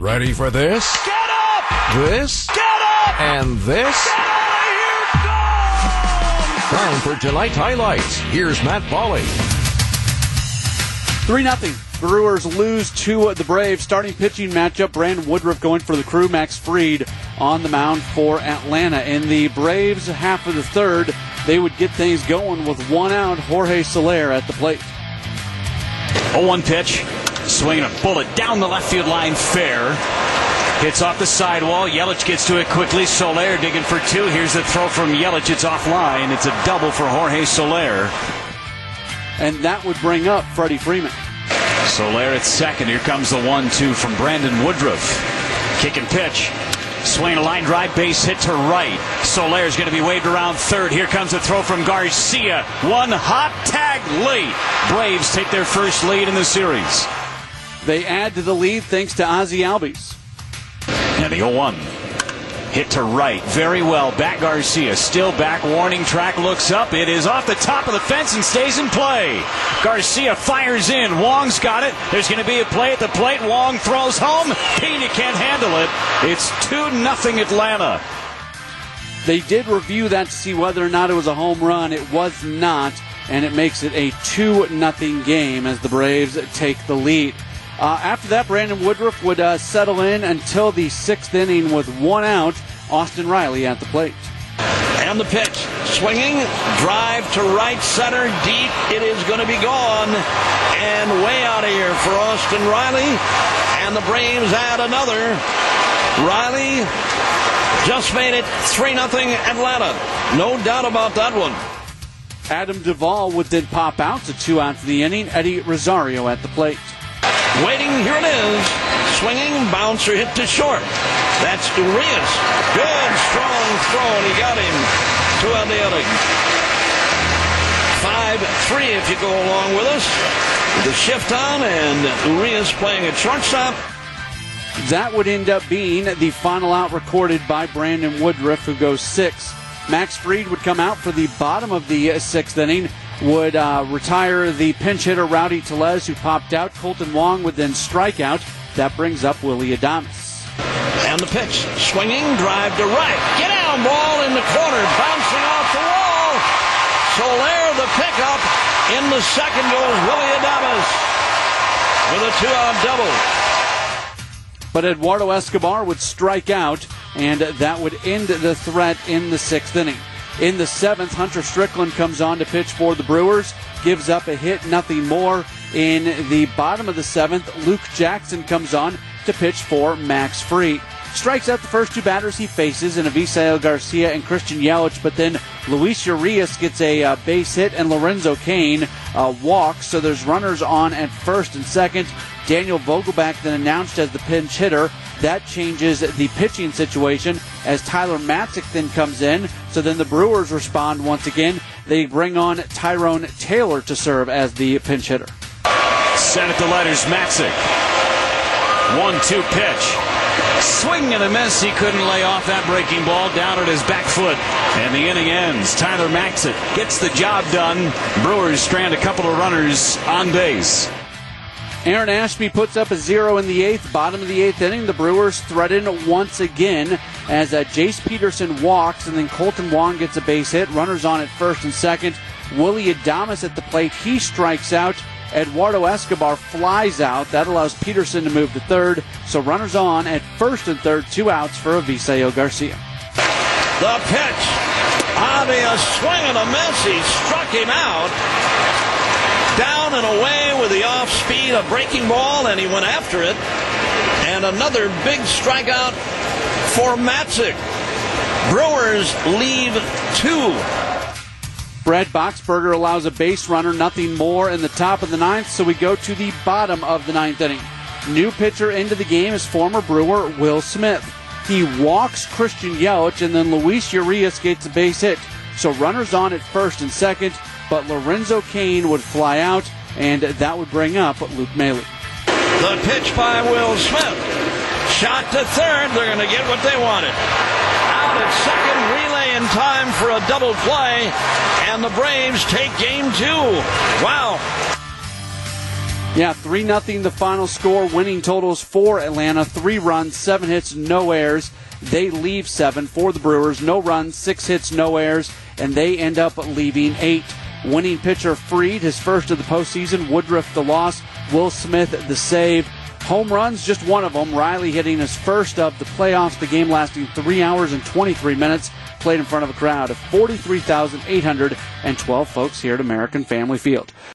Ready for this? Get up! This? Get up! And this? Get out of here! Gone! Time for tonight's highlights. Here's Matt Pauley. 3 0. Brewers lose to the Braves. Starting pitching matchup, Brandon Woodruff going for the crew, Max Fried on the mound for Atlanta. In the Braves half of the third, they would get things going with one out, Jorge Soler at the plate. 0-1 pitch. Swinging a bullet down the left field line, fair. Hits off the sidewall. Yelich gets to it quickly. Soler digging for two. Here's the throw from Yelich. It's offline. It's a double for Jorge Soler. And that would bring up Freddie Freeman. Soler at second. Here comes the one-two from Brandon Woodruff. Kick and pitch. Swing a line drive, base hit to right. Soler's going to be waved around third. Here comes a throw from Garcia. One hot tag late. Braves take their first lead in the series. They add to the lead thanks to Ozzy Albies. And the 0-1. Hit to right. Very well. Back Garcia. Still back. Warning track looks up. It is off the top of the fence and stays in play. Garcia fires in. Wong's got it. There's going to be a play at the plate. Wong throws home. Piña can't handle it. It's 2 nothing Atlanta. They did review that to see whether or not it was a home run. It was not, and it makes it a 2 0 game as the Braves take the lead. Uh, after that, Brandon Woodruff would uh, settle in until the sixth inning with one out. Austin Riley at the plate. And the pitch. Swinging. Drive to right center. Deep. It is going to be gone. And way out of here for Austin Riley. And the Braves add another. Riley just made it 3 0 Atlanta. No doubt about that one. Adam Duvall would then pop out to two out of the inning. Eddie Rosario at the plate. Waiting, here it is. Swinging, bouncer hit to short. That's Urias. Good, strong throw, and he got him. Two out the inning. 5-3 if you go along with us. The shift on, and Urias playing at shortstop. That would end up being the final out recorded by Brandon Woodruff, who goes six. Max Fried would come out for the bottom of the uh, sixth inning would uh, retire the pinch hitter Rowdy Tellez, who popped out. Kolten Wong would then strike out. That brings up Willie Adames. And the pitch, swinging, drive to right. Get down, ball in the corner, bouncing off the wall. Soler, the pickup. In the second goes Willie Adames with a two-out double. But Eduardo Escobar would strike out, and that would end the threat in the sixth inning. In the seventh, Hunter Strickland comes on to pitch for the Brewers, gives up a hit, nothing more. In the bottom of the seventh, Luke Jackson comes on to pitch for Max Fried. Strikes out the first two batters he faces in Avisail Garcia and Christian Yelich, but then Luis Urias gets a uh, base hit and Lorenzo Cain uh, walks, so there's runners on at first and second. Daniel Vogelbach then announced as the pinch hitter. That changes the pitching situation as Tyler Matzek then comes in. So then the Brewers respond once again. They bring on Tyrone Taylor to serve as the pinch hitter. Sent at the letters, Matzek. One two pitch. Swing and a miss. He couldn't lay off that breaking ball down at his back foot. And the inning ends. Tyler Matzek gets the job done. Brewers strand a couple of runners on base. Aaron Ashby puts up a zero in the eighth, bottom of the eighth inning. The Brewers threaten once again as uh, Jace Peterson walks, and then Kolten Wong gets a base hit. Runners on at first and second. Willie Adames at the plate. He strikes out. Eduardo Escobar flies out. That allows Peterson to move to third. So runners on at first and third, two outs for Avisail Garcia. The pitch. A swing and a miss. He struck him out. Down and away with the off speed, a breaking ball, and he went after it. And another big strikeout for Matzek. Brewers leave two. Brad Boxberger allows a base runner, nothing more in the top of the ninth, so we go to the bottom of the ninth inning. New pitcher into the game is former Brewer Will Smith. He walks Christian Yelich, and then Luis Urias gets a base hit. So runners on at first and second, but Lorenzo Cain would fly out, and that would bring up Luke Maile. The pitch by Will Smith. Shot to third. They're going to get what they wanted. Out at second, relay in time for a double play, and the Braves take game two. Wow. Yeah, 3 nothing the final score. Winning totals for Atlanta. Three runs, seven hits, no errors. They leave seven for the Brewers. No runs, six hits, no errors, and they end up leaving eight. Winning pitcher Fried, his first of the postseason. Woodruff the loss. Will Smith the save. Home runs, just one of them. Riley hitting his first of the playoffs. The game lasting three hours and 23 minutes. Played in front of a crowd of 43,812 folks here at American Family Field.